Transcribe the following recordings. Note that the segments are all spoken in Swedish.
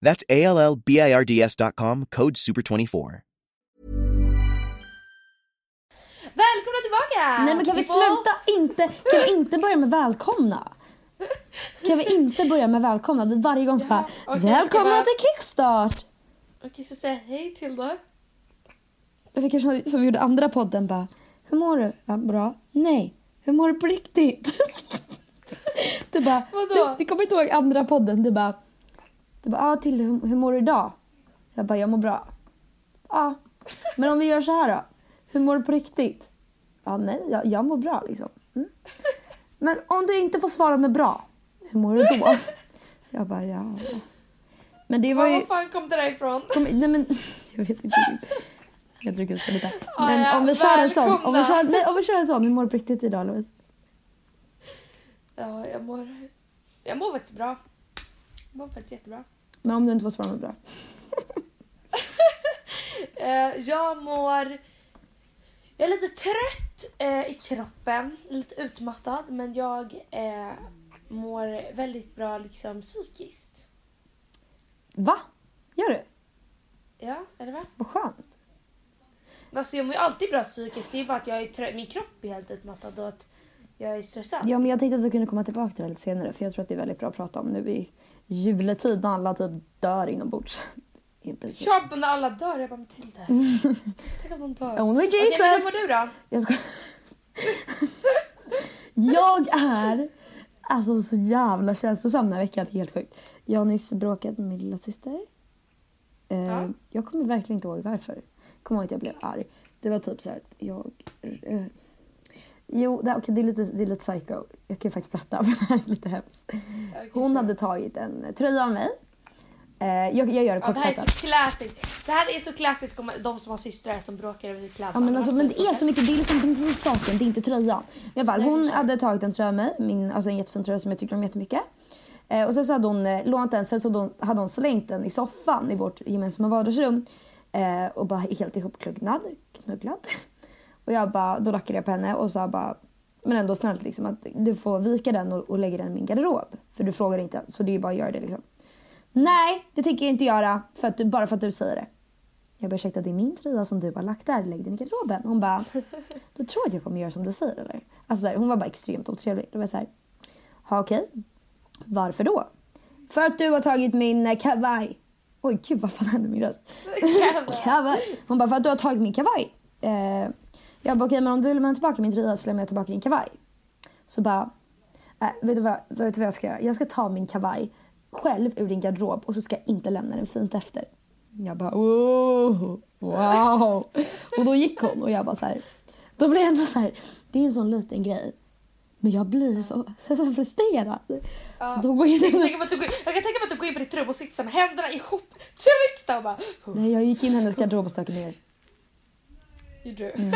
That's A L L B I R D S.com, code SUPER24. Välkomna tillbaka! Nej men kan vi sluta inte, kan vi inte börja med välkomna? Kan vi inte börja med välkomna? Vi Varje gång så bara, okej, välkomna till Kickstart! Okej, så säg hej till då. Vi kanske som vi gjorde andra podden bara, hur mår du? Ja, bra. Nej, hur mår du på riktigt? du bara, Vadå? du kommer inte ihåg andra podden? Du bara, du bara, ah, till hur, hur mår du idag? Jag bara, jag mår bra. Ja, men om vi gör så här då? Hur mår du på riktigt? Ja, nej, jag, jag mår bra liksom. Mm. Men om du inte får svara med bra, hur mår du då? Jag bara, ja. Men det var Var ju... fan kom det där ifrån? Kom, nej men, jag vet inte. Jag dricker ut lite. Ah, Men ja, om vi kör en sån. Om vi kör, nej, om vi kör en sån. Hur mår du på riktigt idag Louise? Ja, jag mår... Jag mår faktiskt bra. Jag mår faktiskt jättebra. Men om du inte får svara med bra. Eh, jag mår... Jag är lite trött eh, i kroppen, lite utmattad, men jag eh, mår väldigt bra liksom psykiskt. Va? Gör du? Ja, eller va? Vad skönt. Men Alltså jag mår ju alltid bra psykiskt, det är bara att jag är trött. Min kropp är helt utmattad och att jag är stressad. Ja men jag tänkte att vi kunde komma tillbaka till det lite senare. För jag tror att det är väldigt bra att prata om nu i juletid när alla typ dör inombords. Ja, när alla dör, jag bara Matilda. Tänk om de dör. Only Okej, men hur Jesus! mår du då? Jag ska... jag är alltså så jävla känslosam den här veckan. Det är helt sjukt. Jag har nyss bråkat med min lilla syster. Eh, Ja. Jag kommer verkligen inte ihåg varför. Kommer ihåg att jag blev arg. Det var typ så att jag... Jo, det, okay, det, är lite, det är lite psycho. Jag kan ju faktiskt berätta, för det här är lite hemskt. Hon hade tagit en tröja av mig. Eh, jag, jag gör det Ja, det här är kortfattat. så klassiskt. Det här är så klassiskt om de som har systrar att de bråkar över kläderna. Ja, men, alltså, men det är så mycket, det är liksom principsaken, det är inte tröjan. Men i alla fall, hon hade tagit en tröja av mig, min, alltså en jättefin tröja som jag tycker om jättemycket. Eh, och sen så hade hon eh, lånat den, sen så hade hon, hade hon slängt den i soffan i vårt gemensamma vardagsrum. Eh, och bara helt ihopknugglad, knugglad. Och jag bara, då rackade jag på henne och sa bara, men ändå snällt liksom att du får vika den och, och lägga den i min garderob. För du frågar inte, så det är bara att göra det liksom. Nej, det tänker jag inte göra, för att du, bara för att du säger det. Jag bara, ursäkta det är min tröja som du har lagt där, lägg den i garderoben. Hon bara, du tror att jag kommer göra som du säger eller? Alltså så här, hon var bara extremt otrevlig. Då var jag såhär, ja okej. Varför då? För att du har tagit min eh, kavaj. Oj gud vad fan hände med min röst? kavaj. Hon bara, för att du har tagit min kavaj. Eh, jag bara, okej men om du lämnar tillbaka min tröja så lämnar jag tillbaka din kavaj. Så bara, äh, vet, du vad, vet du vad jag ska göra? Jag ska ta min kavaj själv ur din garderob och så ska jag inte lämna den fint efter. Jag bara oh, wow. Och då gick hon och jag bara så här. Då blir jag ändå så här. Det är en sån liten grej. Men jag blir så, så frustrerad. Så då går jag Jag kan, du går, jag kan tänka mig att du går in på ditt rum och sitter med händerna ihop tryckta och bara... Nej, jag gick in i hennes garderob och stökade ner. Gjorde du? Mm.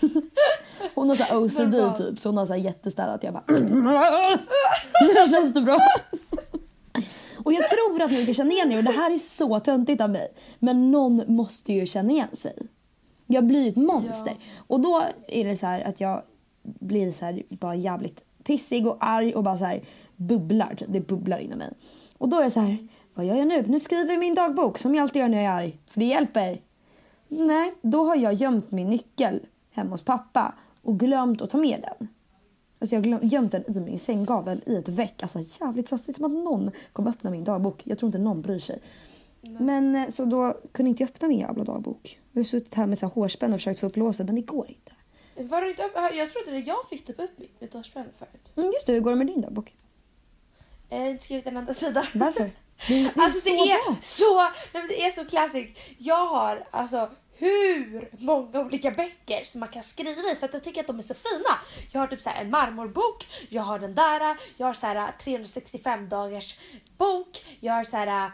Hon har så här OCD typ så hon har så här jättestädat. Jag bara nu känns det bra. Och jag tror att ni kan känna igen er och det här är så töntigt av mig. Men någon måste ju känna igen sig. Jag blir ju ett monster. Och då är det så här att jag blir så här bara jävligt pissig och arg och bara så här bubblar. typ. Det bubblar inom mig. Och då är jag så här, vad gör jag nu? Nu skriver jag min dagbok som jag alltid gör när jag är arg. För det hjälper. Nej, då har jag gömt min nyckel hemma hos pappa och glömt att ta med den. Alltså jag har gömt den i min sänggavel i ett väck. Alltså jävligt sassigt. Som att någon kommer öppna min dagbok. Jag tror inte någon bryr sig. Men eh, så då kunde inte jag öppna min jävla dagbok. Jag har suttit här med så här hårspänn och försökt få upp låset men det går inte. Var det inte upp, jag trodde det jag fick typ upp mitt, mitt hårspänn förut. Mm, just det, hur går det med din dagbok? Jag har inte skrivit en enda sida. Varför? Det, det är Alltså så det är bra. så, nej, det är så classic. Jag har alltså hur många olika böcker som man kan skriva i för att jag tycker att de är så fina. Jag har typ så en marmorbok, jag har den där, jag har så här 365 dagars bok, jag har så här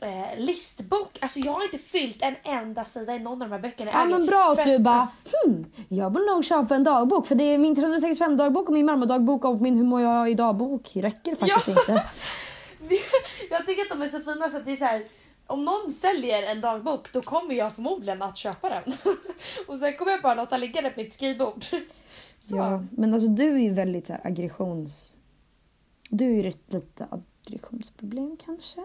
eh, listbok. Alltså jag har inte fyllt en enda sida i någon av de här böckerna. Ja men bra att du bara hmm, jag borde nog köpa en dagbok för det är min 365 dagbok och min marmordagbok och min hur mår jag idag bok räcker faktiskt Ja. inte. Jag tycker att de är så fina så att det är så här. Om någon säljer en dagbok då kommer jag förmodligen att köpa den. och sen kommer jag bara låta ligga där på mitt skrivbord. Så. Ja, men alltså du är ju väldigt så här, aggressions... Du är ju rätt lite aggressionsproblem kanske?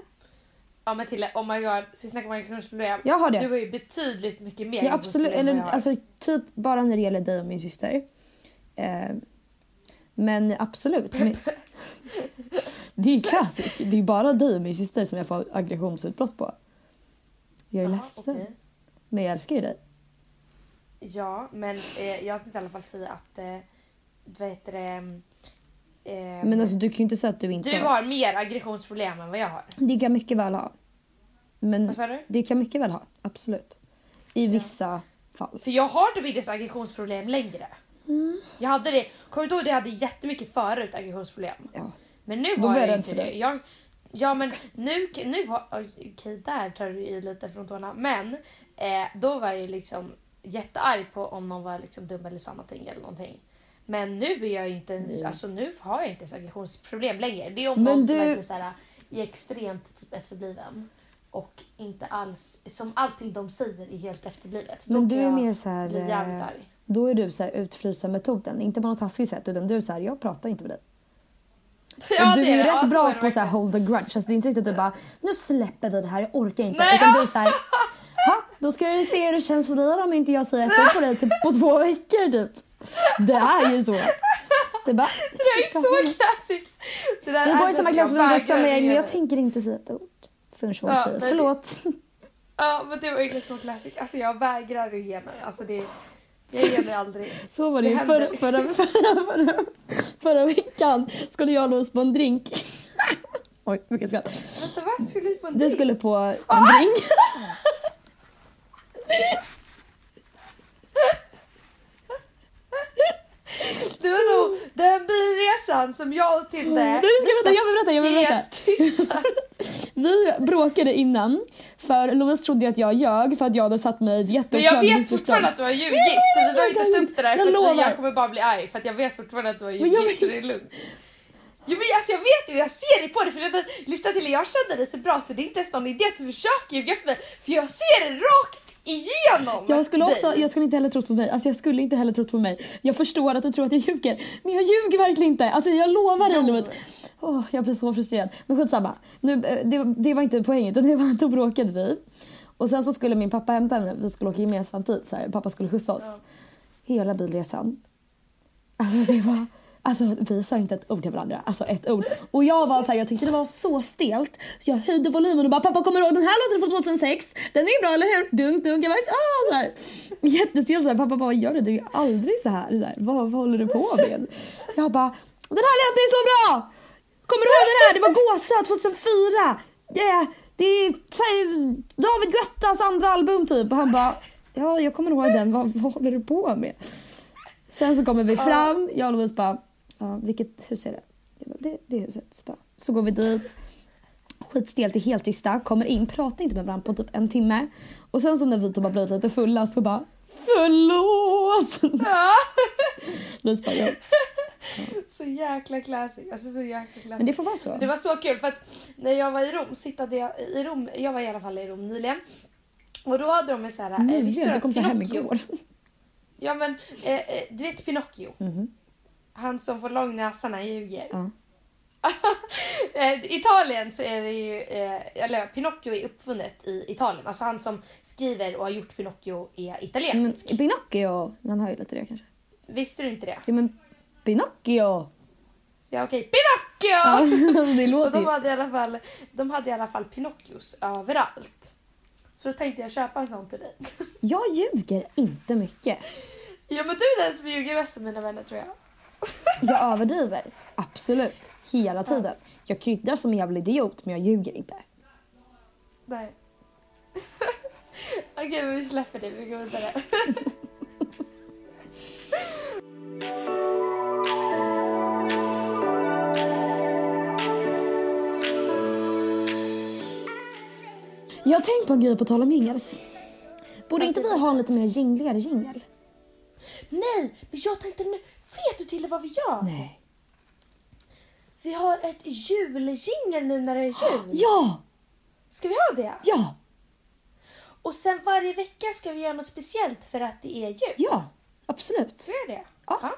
Ja men till oh my god, så vi snackar om aggressionsproblem. Jag har det. Du har ju betydligt mycket mer Ja, absolut. Eller, alltså, typ bara när det gäller dig och min syster. Eh, men absolut. Men, det är ju classic. Det är bara dig och min syster som jag får aggressionsutbrott på. Jag är Jaha, ledsen. okej. Men jag älskar ju dig. Ja men eh, jag tänkte i alla fall säga att eh, vad heter det, eh, Men alltså du kan ju inte säga att du inte du har mer aggressionsproblem än vad jag har. Det kan mycket väl ha. Men Vad sa du? det kan mycket väl ha. Absolut. I vissa fall. För jag har typ inte aggressionsproblem längre. Mm. Jag hade det, kommer du ihåg det jag hade jättemycket förut aggressionsproblem? Ja. Men nu Då har var jag inte det. Jag, ja men nu, nu har, okej där tar du i lite från tårna. Men eh, då var jag ju liksom jättearg på om någon var liksom dum eller sa någonting eller någonting. Men nu är jag inte ens, Yes. alltså nu har jag inte ens aggressionsproblem längre. Det är om någon du- som så här, är extremt typ efterbliven. Och inte alls, som allting de säger är helt efterblivet. Då Men kan du är mer så här... jävligt eh, arg. Då är du så här utfrysa-metoden. Inte på något taskigt sätt utan du är så här, jag pratar inte med dig. Ja, du det är ju det. rätt Ja, bra är det på så här hold the grudge. Alltså, det är inte riktigt att du bara, nu släpper vi det här, jag orkar inte. Nej, utan ja. du är så här, ha, då ska du se hur det känns för dig om inte jag säger efter på dig typ, på två veckor typ. Det är ju så. Det är bara, Det är så classic! Det vi är går i samma klass jag vi går i samma gäng men jag tänker inte säga ett ord. Förrän hon Ja, säger förlåt. Ja men det var verkligen så classic. Alltså jag vägrar att ge mig. Alltså det, jag ger mig aldrig. Så var det Det förra, förra, förra, förra, förra veckan. Skulle jag låsa på en drink. Oj, vilket skratt. Vänta vad skulle du på en Du drink? skulle på en Ah! drink. Det var nog den bilresan som jag och Tilde... Nej, du ska berätta, jag vill berätta, jag vill berätta. Vi bråkade innan för Louise trodde att jag ljög för att jag hade satt mig i ett Men jätteoklart jag vet fortfarande att du har ljugit så vi behöver inte stå upp det där Jag för att jag kommer bara bli arg för att jag vet fortfarande att du har Men ljugit så det är lugnt. Jo men alltså jag vet ju, jag ser det på dig för redan, lyssna till det, jag känner dig så bra så det är inte ens någon idé att du försöker ljuga för mig för jag ser det rakt igenom Jag skulle också, dig. jag skulle inte heller trott på mig. Alltså jag skulle inte heller trott på mig. Jag förstår att du tror att jag ljuger. Men jag ljuger verkligen inte. Alltså jag lovar dig Louise. Åh, jag blir så frustrerad. Men skitsamma. Nu, eh, det, det var inte poängen utan det var att då bråkade vi. Och sen så skulle min pappa hämta henne. Vi skulle åka gemensamt dit. Så här. Pappa skulle skjutsa oss. Hela bilresan. Alltså det var... Alltså vi sa inte ett ord till varandra. Alltså ett ord. Och jag var så här, jag tyckte det var så stelt. Så jag höjde volymen och bara pappa kommer du ihåg den här låten från 2006? Den är ju bra eller hur? Dunk dunk. Jag bara, ah, så här. Jättestel så här. Pappa bara vad gör du? Du är ju aldrig så här. Så här. Vad, vad håller du på med? Jag bara den här låten är så bra! Kommer du ihåg den här? Det var Gåsa 2004. Yeah. Det är här, David Guettas andra album typ. Och han bara ja jag kommer ihåg den. Vad, vad håller du på med? Sen så kommer vi fram, jag och Louise bara, ja, vilket hus är det? Det, det huset. Så, så går vi dit, skitstelt, är helt tysta, kommer in, pratar inte med varandra på typ en timme. Och sen så när vi typ har blivit lite fulla så bara, förlåt! Ja. Louise bara, jag, Så jäkla classic. Alltså så jäkla classic. Men det får vara så. Det var så kul för att när jag var i Rom sittade jag i Rom, jag var i alla fall i Rom nyligen. Och då hade de en så här... eh, Nyligen, du kom så hem igår. Ja men eh, eh, du vet Pinocchio? Mhm. Han som får lång näsa när han ljuger. Eh, I Italien så är det ju, eh, eller Pinocchio är uppfunnet i Italien. Alltså han som skriver och har gjort Pinocchio är Men italiensk. Pinocchio, man hör ju lite det kanske. Visste du inte det? Ja men Pinocchio! Ja okej, Pinocchio! det Och låter de hade, i alla fall, de hade i alla fall Pinocchios överallt. Så då tänkte jag köpa en sån till dig. Jag ljuger inte mycket. Ja men du är den som ljuger mest av mina vänner tror jag. Jag överdriver. Absolut. Hela tiden. Jag kryddar som en jävla idiot men jag ljuger inte. Nej. Okej men vi släpper det, vi går vidare. Jag har tänkt på en grej på tal om jingles. Borde inte vi ha en lite mer jingligare jingel? Nej, men jag tänkte nu, vet du till vad vi gör? Nej. Vi har ett juljingel nu när det är jul. Ja! Ska vi ha det? Ja! Och sen varje vecka ska vi göra något speciellt för att det är jul. Ja! Absolut. Ska vi göra det? Ja.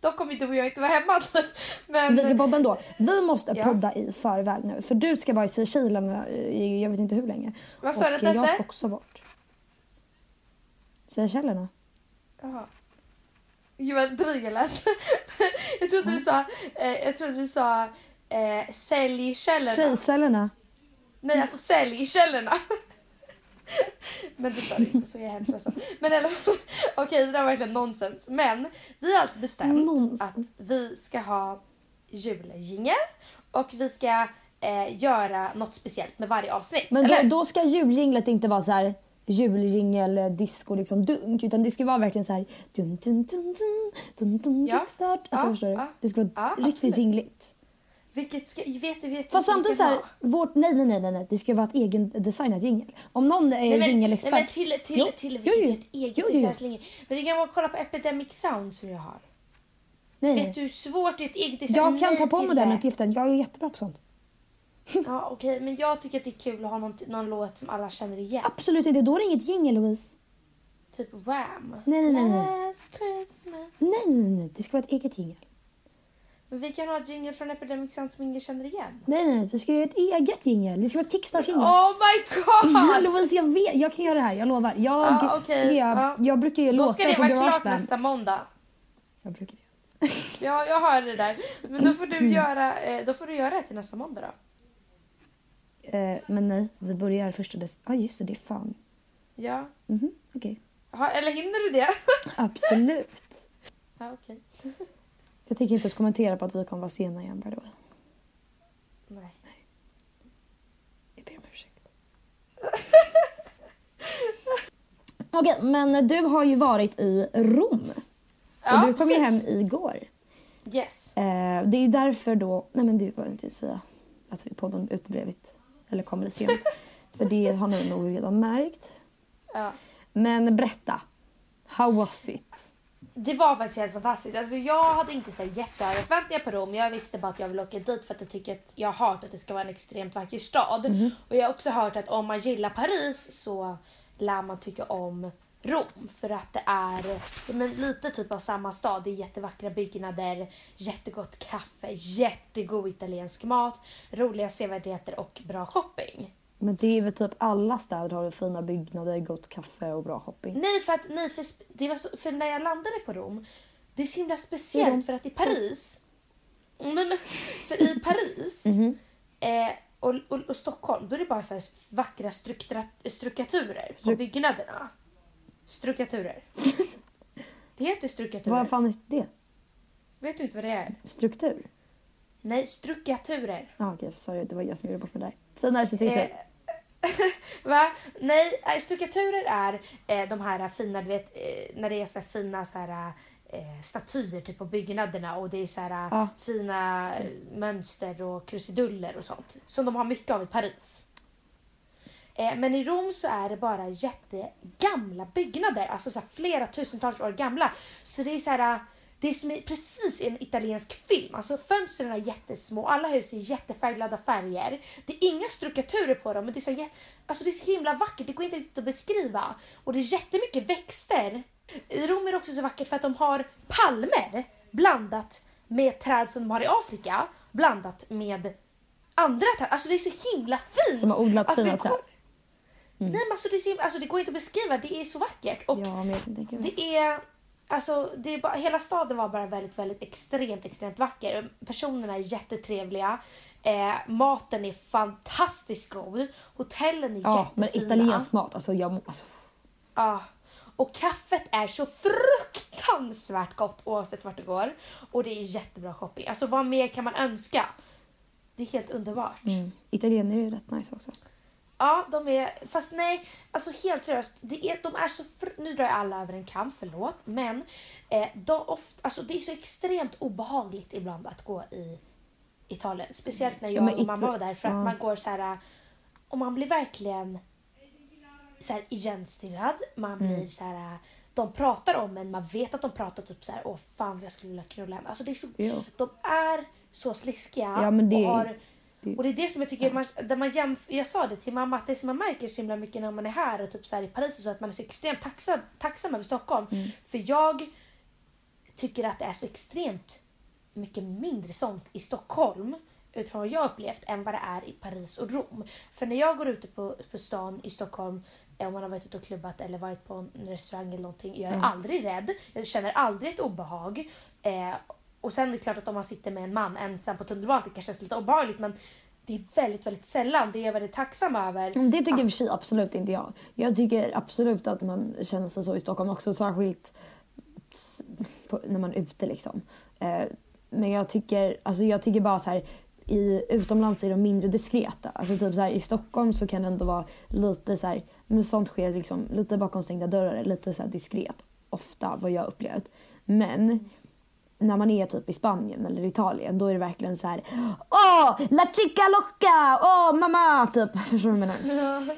Då kommer du och jag inte vara hemma. Men Vi ska podda ändå. Vi måste Ja. podda i förväg nu. För du ska vara i Seychellerna i jag vet inte hur länge. Vad sa du Och att det jag ska också bort. Seychellerna? Jaha. Gud vad dryg jag trodde du sa, eh, jag trodde du sa eh, säljkällorna. Seychellerna? Nej alltså säljkällorna. Men det sa du inte så jag är hemskt ledsen. Men fall, okej det där var verkligen nonsens. Men vi har alltså bestämt Nonsens. att vi ska ha juljingel och vi ska eh, göra något speciellt med varje avsnitt. Men då, eller? då ska juljinglet inte vara så här juljingel, disco, liksom dunk. Utan det ska vara verkligen så här dun dun dun dun dun dun Ja. kickstart. Alltså Ja, förstår du? ja. Det ska vara Ja, riktigt absolut. jingligt. Vilket ska, vet du, vet Fast samtidigt så här, vårt, nej nej nej nej det ska vara ett egen designat jingel. Om någon är jingelexpert. Nej men till, till, Jo, till, jo, jo. ett eget Jo, designat Men vi kan bara kolla på Epidemic Sound som jag har. nej, Vet du hur svårt det är ett eget design? Jag kan ta på mig den det. uppgiften. Jag är jättebra på sånt. Ja okej, men jag tycker att det är kul att ha någon, någon låt som alla känner igen. Absolut inte. Då är det inget jingel Louise. Typ Wham. Nej, nej, nej, nej. Last Christmas. Nej nej nej. Det ska vara ett eget jingel. Men vi kan ha ett jingle från Epidemic Sound som ingen känner igen. Nej nej nej. Vi ska göra ett eget jingel. Det ska vara ett kickstart-jingel. Oh my Ja, god! Louise, jag vet. Jag kan göra det här. Jag lovar. Jag, Ja, okej, är, ja. jag brukar ju Då låta ska det på vara klart Garageband. nästa måndag. Jag brukar det. Ja, jag hör det där. Men då får du göra, eh, då får du göra det till nästa måndag då. Eh, men nej, vi börjar första dec... Ja ah, just det, det är fan. Ja. Mhm, okej. Ha, eller hinner du det? Absolut. ja, okej. Jag tänker inte ens kommentera på att vi kommer vara sena igen by the way. Nej. Jag ber om ursäkt. Okej, men du har ju varit i Rom. Ja, och du kom ju precis. hem igår. Yes. Eh, det är därför då... Nej men det var inte säga att vi podden uteblivit. Eller kommer sent. För det har ni nog redan märkt. Ja. Men berätta. How was it? Det var faktiskt helt fantastiskt. Alltså, jag hade inte så jättehöga förväntningar på Rom. Jag visste bara att jag ville åka dit för att jag tycker att jag har hört att det ska vara en extremt vacker stad. Och jag har också hört att om man gillar Paris så lär man tycka om Rom. För att det är men lite typ av samma stad. Det är jättevackra byggnader, jättegott kaffe, jättegod italiensk mat, roliga sevärdheter och bra shopping. Men det är väl typ alla städer har fina byggnader, gott kaffe och bra shopping. Nej, för att nej, för, det var så, för när jag landade på Rom, det är så himla speciellt för att i Paris, men, men, för i Paris Mhm. eh, och, och, och Stockholm, då är det bara så här vackra struktura, strukaturer på byggnaderna. Strukaturer. Det heter strukaturer. Vad fan är det? Vet du inte vad det är? Struktur? Nej, strukaturer. Ja okej, sorry det var jag som gjorde bort mig där. Finare struktur. Eh, Va? Nej, eh, strukaturer är eh, de här fina, du vet, eh, när det är så fina så här, eh, statyer typ på byggnaderna och det är så här Ja. fina eh, mönster och krusiduller och sånt. Som de har mycket av i Paris. Eh, men i Rom så är det bara jättegamla byggnader, alltså så flera tusentals år gamla. Så det är så här det är som i, precis i en italiensk film. Alltså fönstren är jättesmå, alla hus är jättefärgglada färger. Det är inga strukturer på dem men det är, så, alltså det är så himla vackert, det går inte riktigt att beskriva. Och det är jättemycket växter. I Rom är det också så vackert för att de har palmer blandat med träd som de har i Afrika blandat med andra träd. Alltså det är så himla fint! Som har odlat alltså, det träd. Nej men alltså det, är så, alltså det går inte att beskriva, det är så vackert. Och Ja, men jag kan det är, alltså, det är bara, hela staden var bara väldigt, väldigt extremt, extremt vacker. Personerna är jättetrevliga. Eh, maten är fantastiskt god. Hotellen är Ja, men jättefina. italiensk mat, alltså jag alltså, Ja. Och kaffet är så fruktansvärt gott oavsett vart du går. Och det är jättebra shopping. Alltså vad mer kan man önska? Det är helt underbart. mm. Italienare är rätt nice också. Ja, de är... Fast nej, alltså helt seriöst. Det är, de är så... Fr, nu drar jag alla över en kam, förlåt. Men eh, de ofta, alltså, det är så extremt obehagligt ibland att gå i Italien. Speciellt när Ja, jag men och mamma Ita- var där. För att ja. man går så här... Och man blir verkligen så här igenstirrad. Man Mm. blir så här... De pratar om en, man vet att de pratar typ så här, åh fan jag skulle vilja knulla henne. Alltså det är så, Jo. de är så sliskiga. Ja, det- och, har, och det är det som jag tycker, man, där man jämf- jag sa det till mamma, att det som man märker så himla mycket när man är här och typ så i Paris och så att man är så extremt tacksam, tacksam över Stockholm. Mm. För jag tycker att det är så extremt mycket mindre sånt i Stockholm utifrån vad jag upplevt än vad det är i Paris och Rom. För när jag går ute på, på stan i Stockholm eh, om man har varit ute och klubbat eller varit på en restaurang eller någonting. Jag är aldrig rädd. Jag känner aldrig ett obehag. Eh, och sen är det klart att om man sitter med en man ensam på tunnelbanan det kanske känns lite obehagligt men det är väldigt, väldigt sällan. Det är jag väldigt tacksam över. Det tycker i och för sig absolut inte jag. Jag tycker absolut att man känner sig så i Stockholm också, särskilt på, när man är ute liksom. Eh, men jag tycker, alltså jag tycker bara så här, i, utomlands är de mindre diskreta. Alltså typ så här, i Stockholm så kan det ändå vara lite så här, men sånt sker liksom lite bakom stängda dörrar, lite så här diskret. Ofta vad jag upplevt. Men när man är typ i Spanien eller Italien då är det verkligen så här Åh, la chica loca! Åh, mamma! Typ. Förstår du vad jag menar?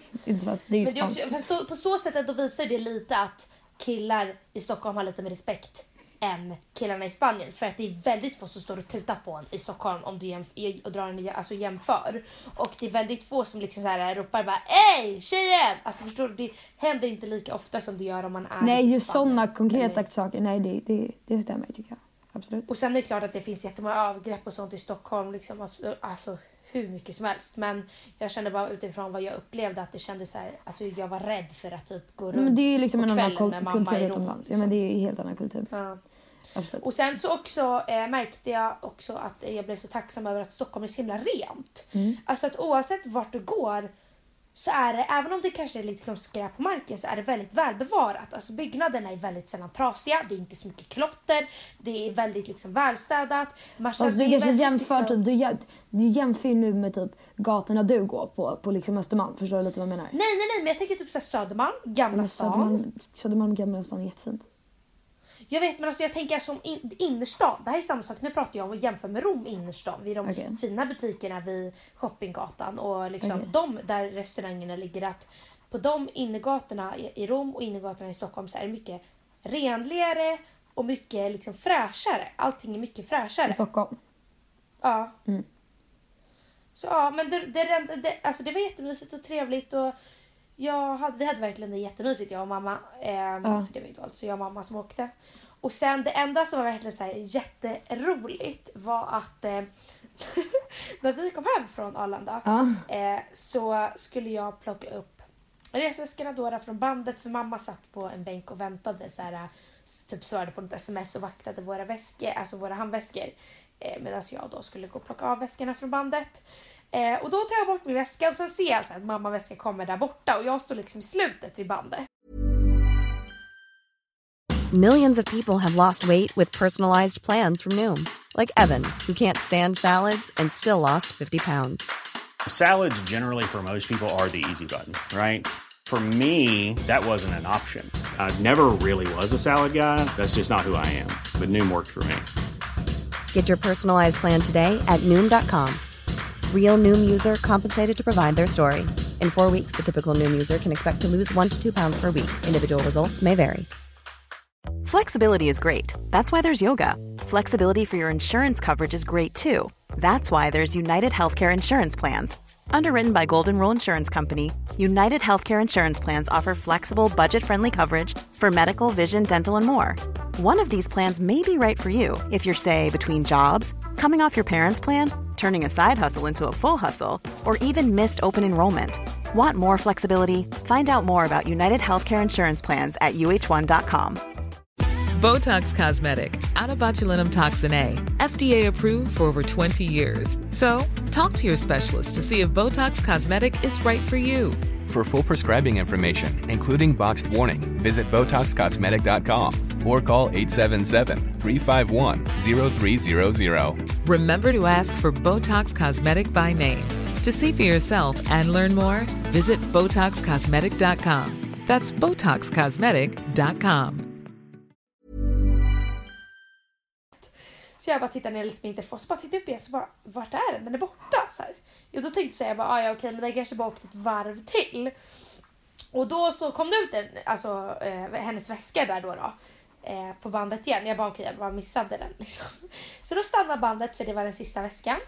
Att det är ju Men det är också, spanskt. fast på så sätt att då visar det lite att killar i Stockholm har lite mer respekt än killarna i Spanien. För att det är väldigt få som står och tutar på en i Stockholm om du jämf- och drar en alltså jämför. Och det är väldigt få som liksom så här ropar bara Ey tjejen! Alltså förstår du? Det händer inte lika ofta som det gör om man är Nej, just sådana konkreta Eller- saker. Nej, det, det, det stämmer tycker jag. Absolut. Och sen är det klart att det finns jättemånga övergrepp och sånt i Stockholm. Liksom, absolut, alltså hur mycket som helst. Men jag kände bara utifrån vad jag upplevde att det kändes så här, alltså jag var rädd för att typ gå runt Men det är ju liksom en annan kultur utomlands. Ja, liksom. men det är ju helt annan kultur. Ja. Absolut. Och sen så också eh, märkte jag också att jag blev så tacksam över att Stockholm är så himla rent. Mm. Alltså att oavsett vart du går så är det, även om det kanske är lite liksom skräp på marken, så är det väldigt välbevarat. Alltså byggnaderna är väldigt sällan trasiga, det är inte så mycket klotter, det är väldigt liksom välstädat. Alltså, du kanske jämför, liksom- typ, du, du jämför ju nu med typ gatorna du går på, på liksom Östermalm. Förstår du lite vad jag menar? Nej, nej, nej, men jag tänker typ så Södermalm, Gamla stan. Södermalm, Södermalm Gamla stan är jättefint. Jag vet men alltså jag tänker som in, innerstan. Det här är samma sak. Nu pratar jag om att jämföra med Rom innerstan. Vid de Okej. fina butikerna vid shoppinggatan och liksom Okej. de där restaurangerna ligger. Att på de innergatorna i i Rom och innergatorna i Stockholm så är det mycket renligare och mycket liksom fräschare. Allting är mycket I fräschare. Stockholm. Ja. Mm. Så ja, men det, det, det, det, alltså det var jättemysigt och trevligt och jag hade, vi hade verkligen det jättemysigt jag och mamma. Eh, För det var ju alltså jag och mamma som åkte. Och sen det enda som var verkligen så här jätteroligt var att eh, när vi kom hem från Arlanda Ja. eh, så skulle jag plocka upp resväskorna då från bandet för mamma satt på en bänk och väntade så här typ svarade på något sms och vaktade våra väskor, alltså våra handväskor. Eh, Medan jag då skulle gå och plocka av väskorna från bandet. Eh, och då tar jag bort min väska och sen ser jag så här att mamma väska kommer där borta och jag står liksom i slutet vid bandet. Millions of people have lost weight with personalized plans from Noom, like Evan, who can't stand salads and still lost 50 pounds. Salads, generally, for most people, are the easy button, right? For me, that wasn't an option. I never really was a salad guy. That's just not who I am. But Noom worked for me. Get your personalized plan today at Noom.com. Real Noom user compensated to provide their story. In four weeks, the typical Noom user can expect to lose one to two pounds per week. Individual results may vary. Flexibility is great. That's why there's yoga. Flexibility for your insurance coverage is great too. That's why there's United Healthcare Insurance Plans. Underwritten by Golden Rule Insurance Company, United Healthcare Insurance Plans offer flexible, budget friendly coverage for medical, vision, dental, and more. One of these plans may be right for you if you're, say, between jobs, coming off your parents' plan, turning a side hustle into a full hustle, or even missed open enrollment. Want more flexibility? Find out more about United Healthcare Insurance Plans at uh1.com. Botox Cosmetic, out of botulinum toxin A, FDA approved for over 20 years. So, talk to your specialist to see if Botox Cosmetic is right for you. For full prescribing information, including boxed warning, visit BotoxCosmetic.com or call 877-351-0300. Remember to ask for Botox Cosmetic by name. To see for yourself and learn more, visit BotoxCosmetic.com. That's BotoxCosmetic.com. Så jag bara tittar ner lite på min telefon, så bara tittar upp igen så bara, vart är den? Den är borta. Så här. Och då tänkte jag bara, ah, ja okej men den kanske bara åkte ett varv till. Och då så kom det ut en, alltså, eh, hennes väska där då. då eh, på bandet igen. Jag bara okej, jag bara missade den. Liksom. Så då stannar bandet för det var den sista väskan.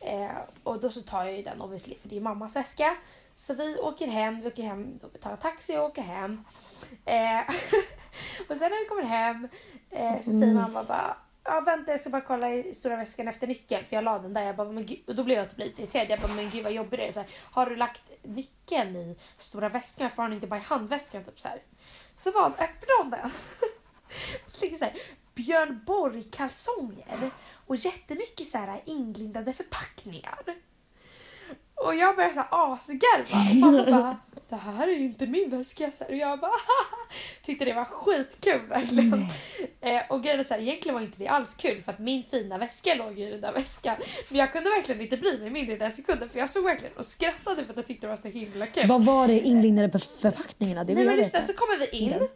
Eh, och då så tar jag ju den obviously för det är mammas väska. Så vi åker hem, vi åker hem, då betalar taxi och åker hem. Eh, och sen när vi kommer hem eh, så säger mamma bara Ja vänta jag ska bara kolla i stora väskan efter nyckeln för jag la den där. Jag bara, men gud, och då blev jag typ lite irriterad. Jag bara men gud vad jobbigt det är. Så här, har du lagt nyckeln i stora väskan? Varför har du inte bara i handväskan? Typ så, här. så var öppnade hon den. och så ligger så här, Björn Borg kalsonger och jättemycket så här inlindade förpackningar. Och jag började så asgarva och mamma bara det här är inte min väska. Så här, och jag bara tyckte det var skitkul verkligen. Eh, och grejen så här, egentligen var inte det alls kul för att min fina väska låg i den där väskan. Men jag kunde verkligen inte bry mig mindre i den sekunden för jag såg verkligen och skrattade för att jag tyckte det var så himla kul. Vad var det inlindade på förpackningarna? Det Nej men jag lyssna så kommer vi in.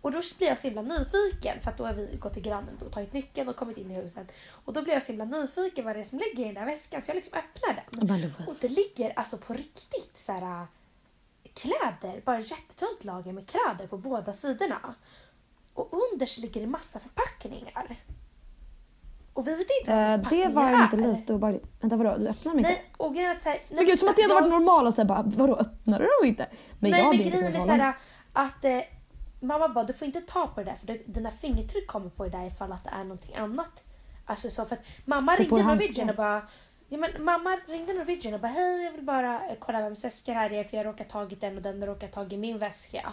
Och då blir jag så himla nyfiken för att då har vi gått till grannen och tagit nyckeln och kommit in i huset. Och då blir jag så himla nyfiken vad det är som ligger i den där väskan så jag liksom öppnar den. Och det ligger alltså på riktigt så här äh, kläder, bara ett jättetunt lager med kläder på båda sidorna. Och under så ligger det massa förpackningar. Och vi vet inte vad Eh, det var inte är. lite obehagligt. Vänta vadå, du öppnar dem inte? Nej, och grejen är att så här, Men gud som att det hade varit normalt och så här bara vadå öppnar du dem inte? Men Nej jag men blir inte grejen är såhär att eh, mamma bara du får inte ta på det där för det, dina fingertryck kommer på det där ifall att det är någonting annat. Alltså så för att mamma Så ringde? Norwegian och bara Ja, men mamma ringde Norwegian och bara hej jag vill bara eh, kolla vems väska det här är för jag råkar tagit den och den råkar tagit min väska.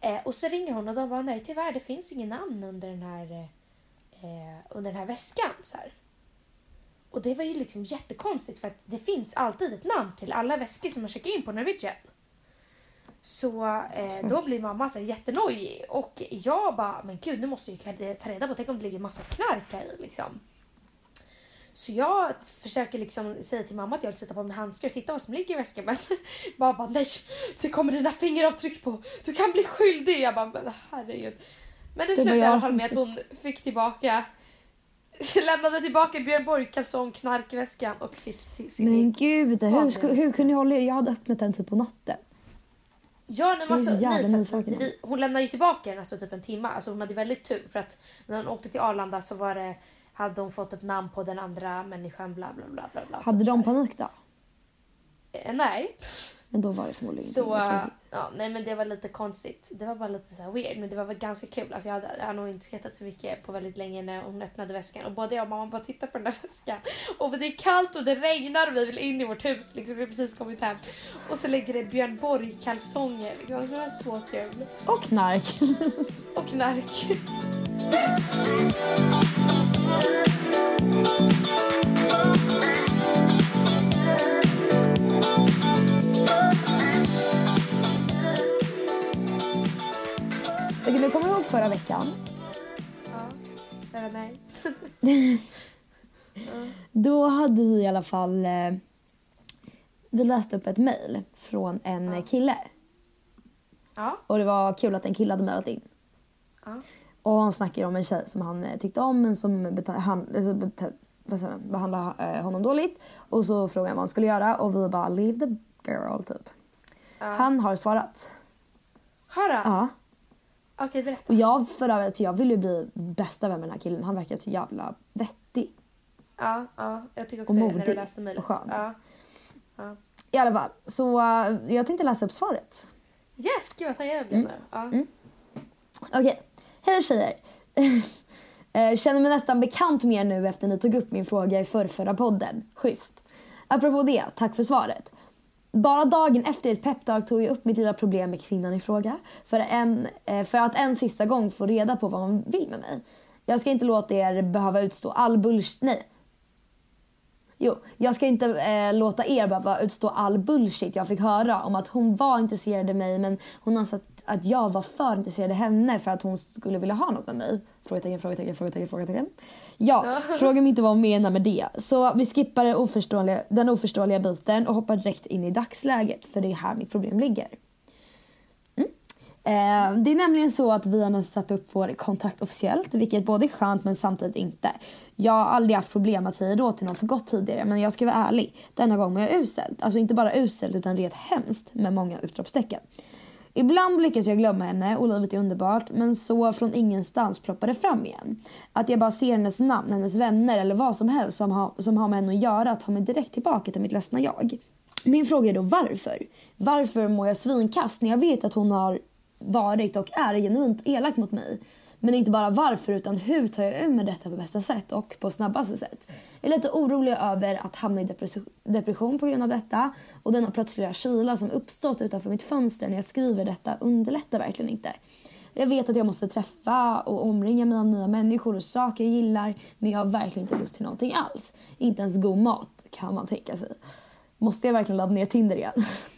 Eh, och så ringer hon och de bara nej tyvärr det finns ingen namn under den här, eh, under den här väskan. Så här. Och det var ju liksom jättekonstigt för att det finns alltid ett namn till alla väskor som man checkar in på Norwegian. Så eh, då blir mamma så jättenojig och jag bara, men gud nu måste jag ju ta reda på, tänk om det ligger massa knark här i liksom. Så jag försöker liksom säga till mamma att jag vill sätta på mig handskar och titta vad som ligger i väskan men mamma bara nej, det kommer dina fingeravtryck på, du kan bli skyldig. Jag bara, men herregud. Men det slutade i alla fall med att hon fick tillbaka lämnade tillbaka Björn Borg kalsong, knarkväskan och fick till sin Men gud, hur, sku, hur kunde jag hålla er? Jag hade öppnat den typ på natten. Ja, nej, alltså, nej, för att vi, hon lämnade ju tillbaka den alltså typ en timme. Alltså hon hade väldigt tur för att när hon åkte till Arlanda så var det, hade hon fått ett namn på den andra människan bla bla bla bla. bla Hade typ de panik då? Eh, Nej. Men då var det förmodligen Så, ja, nej men det var lite konstigt. Det var bara lite så weird men det var väl ganska kul. Alltså jag, hade, jag nog inte skrattat så mycket på väldigt länge när hon öppnade väskan. Och både jag och mamma bara tittar på den där väskan. Och det är kallt och det regnar och vi vill in i vårt hus. Liksom, vi har precis kommit hem. Och så ligger det Björn Borg kalsonger. Liksom. Det var så kul. Och knark. Och knark. Okej, men kommer du ihåg förra veckan? Ja. Eller nej. Då hade vi i alla fall... Eh, vi läste upp ett mejl från en Ja. kille. Ja. Och det var kul att en kille hade mejlat in. Ja. Och han snackade om en tjej som han eh, tyckte om men som beta- han, alltså, beta- behandlade eh, honom dåligt. Och så frågade han vad han skulle göra och vi bara leave the girl typ. Ja. Han har svarat. Har han? Ja. Okej, berätta. Och jag för övrigt, jag vill ju bli bästa vän med den här killen. Han verkar så jävla vettig. Ja, ja, jag tycker också Och när du modig läste mejlet. och skön. Ja. ja. I alla fall, så uh, jag tänkte läsa upp svaret. Yes, gud vad taggad jag blev nu. Ja. Mm. Okej. Hej tjejer! Eh, Känner mig nästan bekant med er nu efter ni tog upp min fråga i förrförra podden. Schysst. Apropå det, tack för svaret. Bara dagen efter ett peptag tog jag upp mitt lilla problem med kvinnan i fråga för, en, eh, för att en sista gång få reda på vad hon vill med mig. Jag ska inte låta er behöva utstå all bullshit... Nej. Jo, jag ska inte eh, låta er behöva utstå all bullshit jag fick höra om att hon var intresserad av mig men hon har sagt att jag var för intresserad av henne för att hon skulle vilja ha något med mig. Frågetecken, frågetecken, frågetecken, frågetecken. Ja, fråga mig inte vad hon menar med det. Så vi skippar det oförståeliga, den oförståeliga biten och hoppar direkt in i dagsläget för det är här mitt problem ligger. Eh, det är nämligen så att vi har nu satt upp vår kontakt officiellt vilket både är skönt men samtidigt inte. Jag har aldrig haft problem att säga då till någon för gott tidigare men jag ska vara ärlig. Denna gång var jag uselt. Alltså inte bara uselt utan rent hemskt med många utropstecken. Ibland lyckas jag glömma henne och livet är underbart men så från ingenstans ploppar det fram igen. Att jag bara ser hennes namn, hennes vänner eller vad som helst som har, som har med henne att göra tar mig direkt tillbaka till mitt ledsna jag. Min fråga är då varför? Varför mår jag svinkast när jag vet att hon har varit och är genuint elak mot mig? Men inte bara varför utan hur tar jag ur mig detta på bästa sätt och på snabbaste sätt? Jag är lite orolig över att hamna i depression, depression på grund av detta och denna plötsliga kyla som uppstått utanför mitt fönster när jag skriver detta underlättar verkligen inte. Jag vet att jag måste träffa och omringa mig av nya människor och saker jag gillar men jag har verkligen inte lust till någonting alls. Inte ens god mat kan man tänka sig. Måste jag verkligen ladda ner Tinder igen?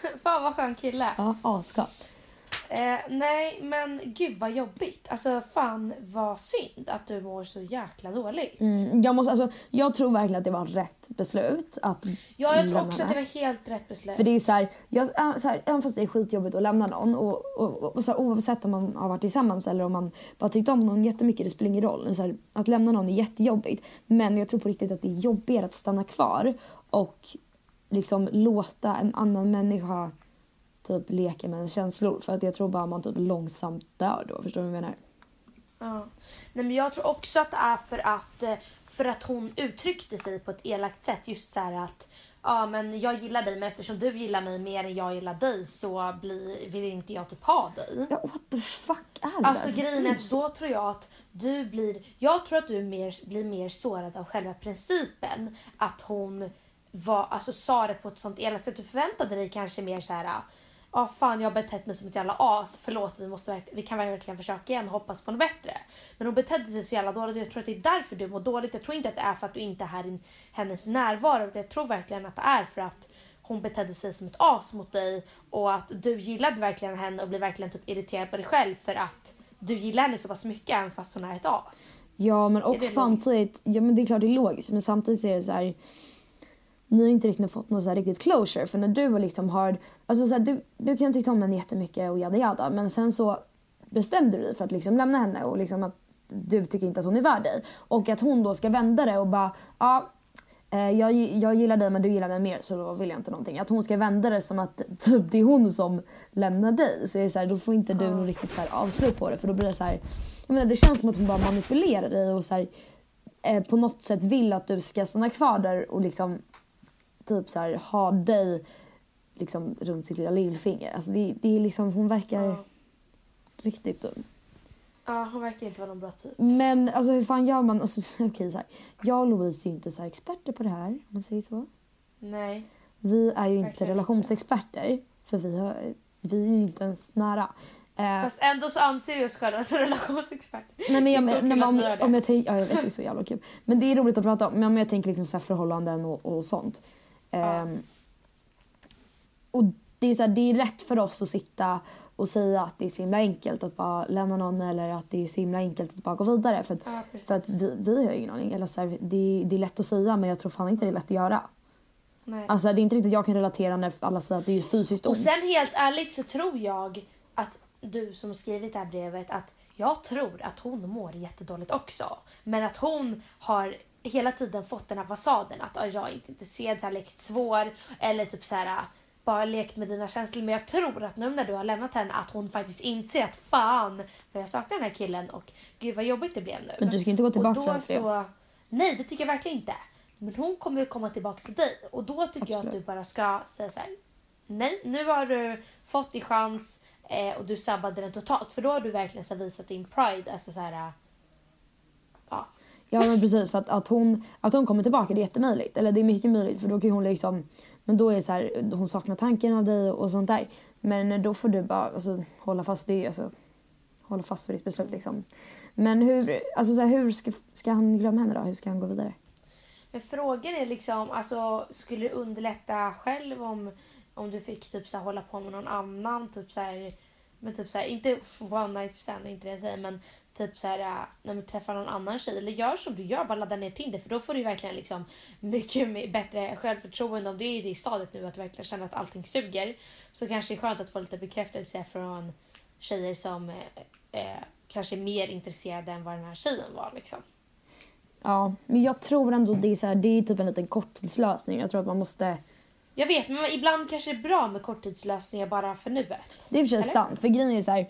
Fan vad skön kille. Ja, asgott. Eh, nej men gud vad jobbigt. Alltså fan vad synd att du mår så jäkla dåligt. Mm, jag, måste, alltså, jag tror verkligen att det var rätt beslut att Ja jag tror också att det var helt rätt beslut. För det är så här, jag, så här, även fast det är skitjobbigt att lämna någon och, och, och så här, oavsett om man har varit tillsammans eller om man bara tyckt om någon jättemycket, det spelar ingen roll. Så här, att lämna någon är jättejobbigt. Men jag tror på riktigt att det är jobbigare att stanna kvar och liksom låta en annan människa typ leka med ens känslor. För att jag tror bara man typ långsamt dör då. Förstår du vad jag menar? Ja. Nej, men jag tror också att det är för att, eh, för att hon uttryckte sig på ett elakt sätt. Just så här att ja, men jag gillar dig men eftersom du gillar mig mer än jag gillar dig så blir, vill inte jag typ ha dig. Ja, what the fuck är det Alltså där grejen är att då tror jag att du blir, jag tror att du mer, blir mer sårad av själva principen att hon var, alltså, sa det på ett sånt elakt sätt. Du förväntade dig kanske mer så här. Ja fan jag har betett mig som ett jävla as. Förlåt vi, måste, vi kan verkligen försöka igen och hoppas på något bättre. Men hon betedde sig så jävla dåligt jag tror att det är därför du mår dåligt. Jag tror inte att det är för att du inte är här i hennes närvaro. Jag tror verkligen att det är för att hon betedde sig som ett as mot dig och att du gillade verkligen henne och blev verkligen typ irriterad på dig själv för att du gillar henne så pass mycket även fast hon är ett as. Ja men och logiskt? samtidigt, ja men det är klart det är logiskt men samtidigt så är det så här. Ni har inte riktigt fått något så här riktigt closure för när du liksom har, alltså så här, du, du kan tycka om henne jättemycket och jada jada men sen så bestämde du dig för att liksom lämna henne och liksom att du tycker inte att hon är värd dig. Och att hon då ska vända det och bara, ja eh, jag, jag gillar dig men du gillar mig mer så då vill jag inte någonting. Att hon ska vända det som att typ, det är hon som lämnar dig. Så är så här, då får inte du något riktigt så här avslut på det för då blir det så här, jag menar, det känns som att hon bara manipulerar dig och så här, eh, på något sätt vill att du ska stanna kvar där och liksom typ så här, ha dig liksom runt sitt lilla lillfinger. Alltså det, det är liksom, hon verkar Ja. riktigt dum. Ja hon verkar inte vara någon bra typ. Men alltså hur fan gör man? Alltså, okej, så här. Jag och Louise är ju inte så experter på det här, om man säger så. Nej. Vi är ju inte Verkligen relationsexperter, för vi, har, vi är ju inte ens nära. Eh, Fast ändå så anser vi oss själva som relationsexperter. nej, men jag, nej, men att om, om jag ja, jag vet det är så jävla kul. Men det är roligt att prata om, men om jag tänker liksom så här förhållanden och, och sånt. Ehm, och det är, så här, det är rätt för oss att sitta och säga att det är så himla enkelt att bara lämna någon eller att det är så himla enkelt att bara gå vidare. För att, Ja, för att vi, vi har ju ingen aning. Eller så här, det, det är lätt att säga men jag tror fan inte det är lätt att göra. Nej. Alltså det är inte riktigt jag kan relatera när alla säger att det är fysiskt Och ont. sen helt ärligt så tror jag att du som skrivit det här brevet att jag tror att hon mår jättedåligt också. Men att hon har hela tiden fått den här fasaden att "Ah, jag är inte intresserad, så här, lekt svår eller typ så här bara lekt med dina känslor. Men jag tror att nu när du har lämnat henne att hon faktiskt inser att fan vad jag saknar den här killen och gud vad jobbigt det blev nu. Men du ska inte gå tillbaka Och då till det. så, Nej det tycker jag verkligen inte. Men hon kommer ju komma tillbaka till dig och då tycker jag att Absolut. du bara ska säga så här. Nej nu har du fått din chans eh, och du sabbade den totalt. För då har du verkligen så visat din pride. Alltså så här, eh, ja. Men precis för att, att, hon, att hon kommer tillbaka det är jättemöjligt. Eller det är mycket möjligt för då kan hon liksom Men då är det så här, hon saknar tanken av dig och sånt där. Men då får du bara alltså, hålla fast det, alltså, hålla fast vid ditt beslut liksom. Men hur, alltså, så här, hur ska, ska han glömma henne då? Hur ska han gå vidare? Men frågan är liksom, alltså skulle det underlätta själv om, om du fick typ så här, hålla på med någon annan? Typ så här, men typ så här, inte one night stand, inte det jag säger, men typ så här, äh, när man träffar någon annan tjej. Eller gör som du gör, bara ladda ner Tinder för då får du verkligen liksom mycket bättre självförtroende. Om du är i det stadiet nu att du verkligen känner att allting suger så kanske det är skönt att få lite bekräftelse från tjejer som eh, kanske är mer intresserade än vad den här tjejen var. Liksom. Ja, men jag tror ändå det är så här, det är typ en liten korttidslösning. Jag tror att man måste Jag vet, men ibland kanske det är bra med korttidslösningar bara för nuet. Det är för sig sant. För grejen är så här.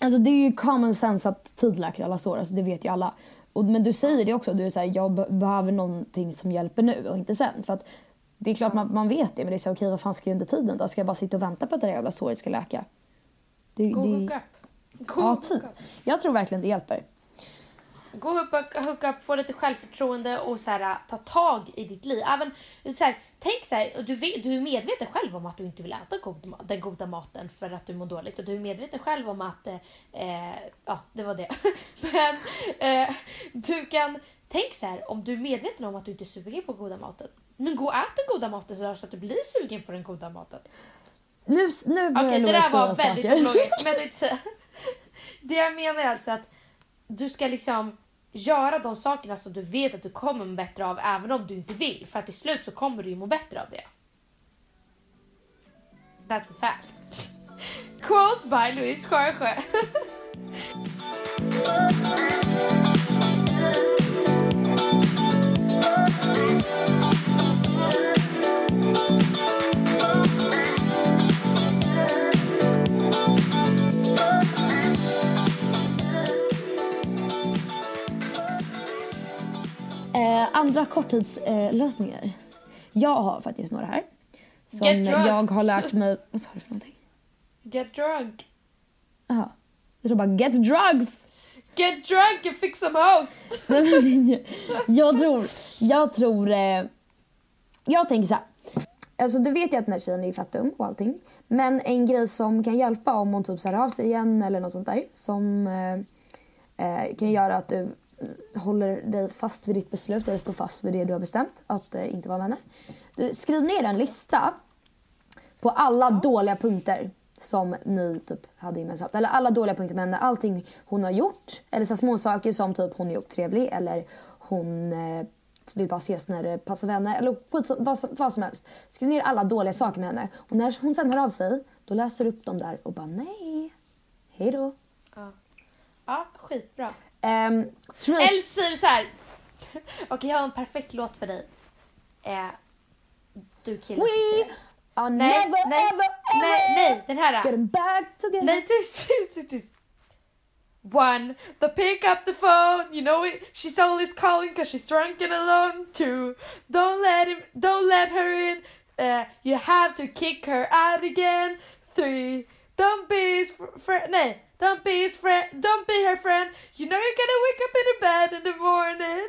Alltså det är ju common sense att tid läker alla sår. Alltså det vet ju alla. Och, men du säger det också. Du är så här, jag be- behöver någonting som hjälper nu och inte sen. För att det är klart man, man vet det. Men det är så här, okej vad fan ska jag under tiden då? Ska jag bara sitta och vänta på att det där jävla såret ska läka? Det, och det, hook up. Gå Ja, och typ. Jag tror verkligen det hjälper. Gå upp och hook up, få lite självförtroende och så här, ta tag i ditt liv. Även, så här, tänk så här, och du, vet, du är medveten själv om att du inte vill äta god, den goda maten för att du mår dåligt. Och du är medveten själv om att... Eh, eh, ja, det var det. Men eh, du kan... Tänk så här, om du är medveten om att du inte är sugen på goda maten. Men gå och ät den goda maten så att du blir sugen på den goda maten. Nu, nu börjar Okej, det där var väldigt ologiskt. Men det jag menar är alltså att du ska liksom göra de sakerna som du vet att du kommer må bättre av även om du inte vill. För att till slut så kommer du ju må bättre av det. That's a fact. Quote by Louise Sjösjö. Eh, andra korttidslösningar. Eh, jag har faktiskt några här. Som Get drunk. jag har lärt mig... Vad sa du för någonting? Get drunk. Jaha. Jag tror bara get drugs! Get drunk and fix some house. jag tror... Jag tror... Eh, jag tänker så här. Alltså du vet ju att den här tjejen är dum och allting. Men en grej som kan hjälpa om hon typ så här av sig igen eller något sånt där. Som eh, eh, kan göra att du Eh, håller dig fast vid ditt beslut eller står fast vid det du har bestämt. Att eh, inte vara med henne. Du, skriv ner en lista på alla dåliga punkter som ni typ hade gemensamt. Eller alla dåliga punkter med henne. Allting hon har gjort. Eller så små saker som typ hon är otrevlig eller hon eh, vill bara ses när det passar för henne. Eller skit, vad, som- vad som helst. Skriv ner alla dåliga saker med henne. Och när hon sen hör av sig, då läser du upp dem där och bara nej. Hej då. Ja, skitbra. Um, tror Eller säger så här. Okej, jag har en perfekt låt för dig. Eh, du killen som We skriver. are Nej, never nej, ever nej, ever nej, den här. getting back together. Nej, tyst, tyst, tyst. One, the pick up the phone. You know it. She's always calling cause she's drunk and alone. Two, don't let him, don't let her in. Uh, you have to kick her out again. Three, don't be his fr- friend. Nej, don't be his friend. Don't be her friend. You know you're gonna wake up in the bed in the morning.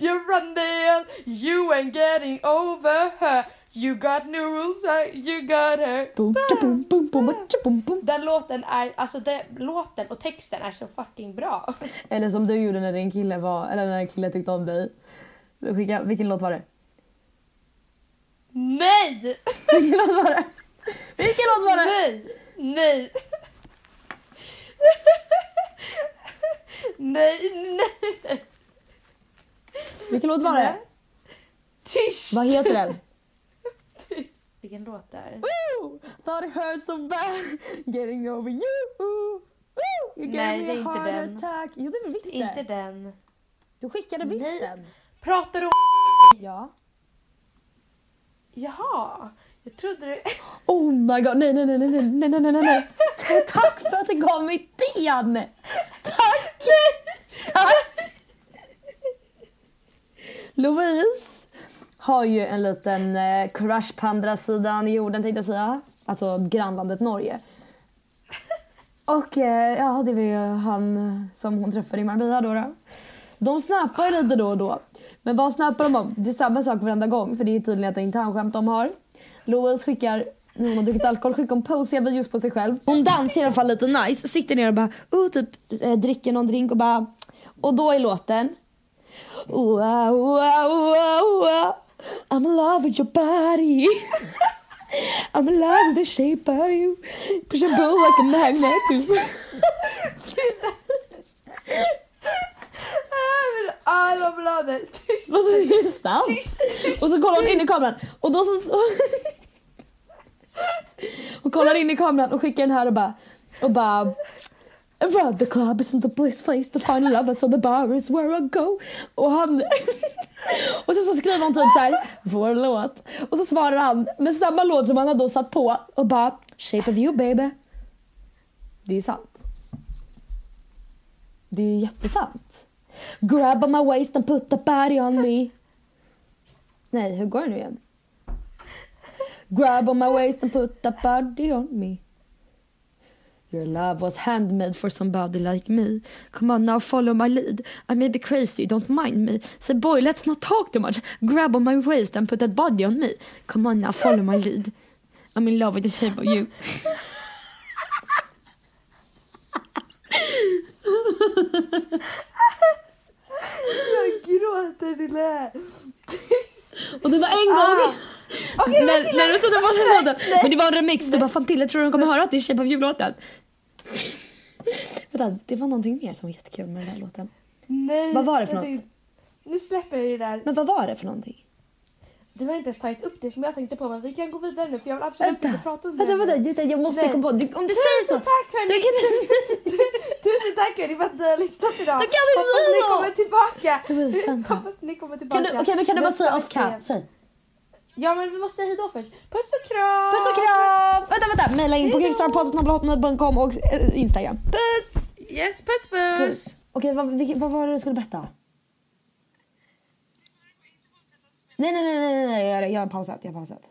you run there. You ain't getting over her. You got new rules. uh, You got her. Den låten är, alltså det, låten och texten är så fucking bra. Eller som du gjorde när din kille var, eller när en kille tyckte om dig. Du skickade, vilken låt var det? Nej! Vilken låt var det? Vilken låt var det? Nej! Nej! Nej, nej, nej. Vilken låt var det? Tyst! Vad heter den? Vilken låt det är? Woo! Thought it hurt so bad getting over you. Woo! You gave Nej, me det är a heart den. attack. Jo, det är visst Det är inte den. Du skickade visst Nej. den. Pratar du om... Ja. Jaha. Jag trodde det... Oh my god, nej nej nej nej nej nej nej nej. Tack för att du gav mig idén! Tack! Tack! Louise har ju en liten eh, crush på andra sidan jorden tänkte jag säga. Alltså grannlandet Norge. Och eh, ja, det var ju han som hon träffade i Marbella då. då. De snappar lite då och då. Men vad snappar de om? Det är samma sak varenda gång för det är tydligen ett internskämt de har. Louise skickar när hon har druckit alkohol skickar hon posiga videos på sig själv. Hon dansar i alla fall lite nice, sitter ner och bara oh, typ eh, dricker någon drink och bara och då är låten Wow, wow, wow, wow. I'm in love with your body I'm in love with the shape of you Push and pull like a magnet typ. too Ah, det Tyst! Vadå, det är sant? Tyst, tyst, Och så kollar hon in i kameran och då så... Hon kollar in i kameran och skickar den här och bara... Och bara... Around the club isn't the bliss place to find love so the bar is where I go. Och han... Och sen så skriver hon typ så här, vår låt. Och så svarar han med samma låt som han hade då satt på och bara Shape of you baby. Det är ju sant. Det är ju jättesant. Grab on my waist and put the body on me. Nej, hur går det nu igen? Grab on my waist and put the body on me. Your love was handmade for somebody like me. Come on now, follow my lead. I may be crazy, don't mind me. Say boy, let's not talk too much. Grab on my waist and put that body on me. Come on now, follow my lead. I'm in love with the shape of you. Jag gråter lilla. Tyst! Och det var en gång Ah. Okej, när, när du satte på den låten. Men det var en remix. Du bara fan till, jag tror de kommer höra att det är Shape of You-låten. Vänta, det var någonting mer som var jättekul med den här låten. Nej, Vad var det för något? Nu släpper jag det där. Men vad var det för någonting? Du har inte ens tagit upp det som jag tänkte på men vi kan gå vidare nu för jag vill absolut Vänta, inte prata om vänta, det. vänta, vänta, jag måste Nej. komma på. Du, om du Tusen säger så. tack hörni! Du kan Tusen tack hörni för att ni har lyssnat idag. Då kan vi Hoppas ni kommer tillbaka. Louise, vänta. Hoppas ni kommer tillbaka. Kan du, okej, men kan du bara säga off cam? Säg. Ja men vi måste säga hejdå först. Puss och kram! Puss och kram! Vänta, vänta. Maila in på Hejdå. kickstartpodden.com och eh, Instagram. Puss! Yes, puss puss! Puss. Okej, vad, vilket- vad var det du skulle berätta? Nej, nej, nej, nej, nej. Jag, jag har pausat. Jag har pausat.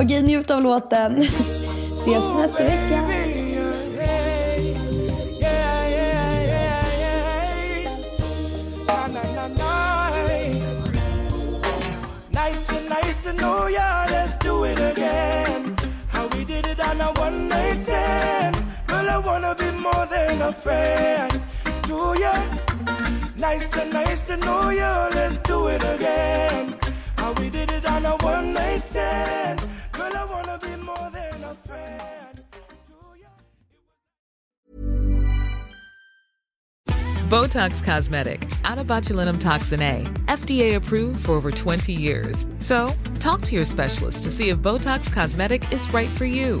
Okej, njut av låten. Ses nästa vecka. Be more than a friend to ya. Nice to nice to know ya, let's do it again. How we did it on a one night stand. Girl, I wanna be more than a friend. Botox Cosmetic, out of botulinum toxin A, FDA approved for over 20 years. So, talk to your specialist to see if Botox Cosmetic is right for you.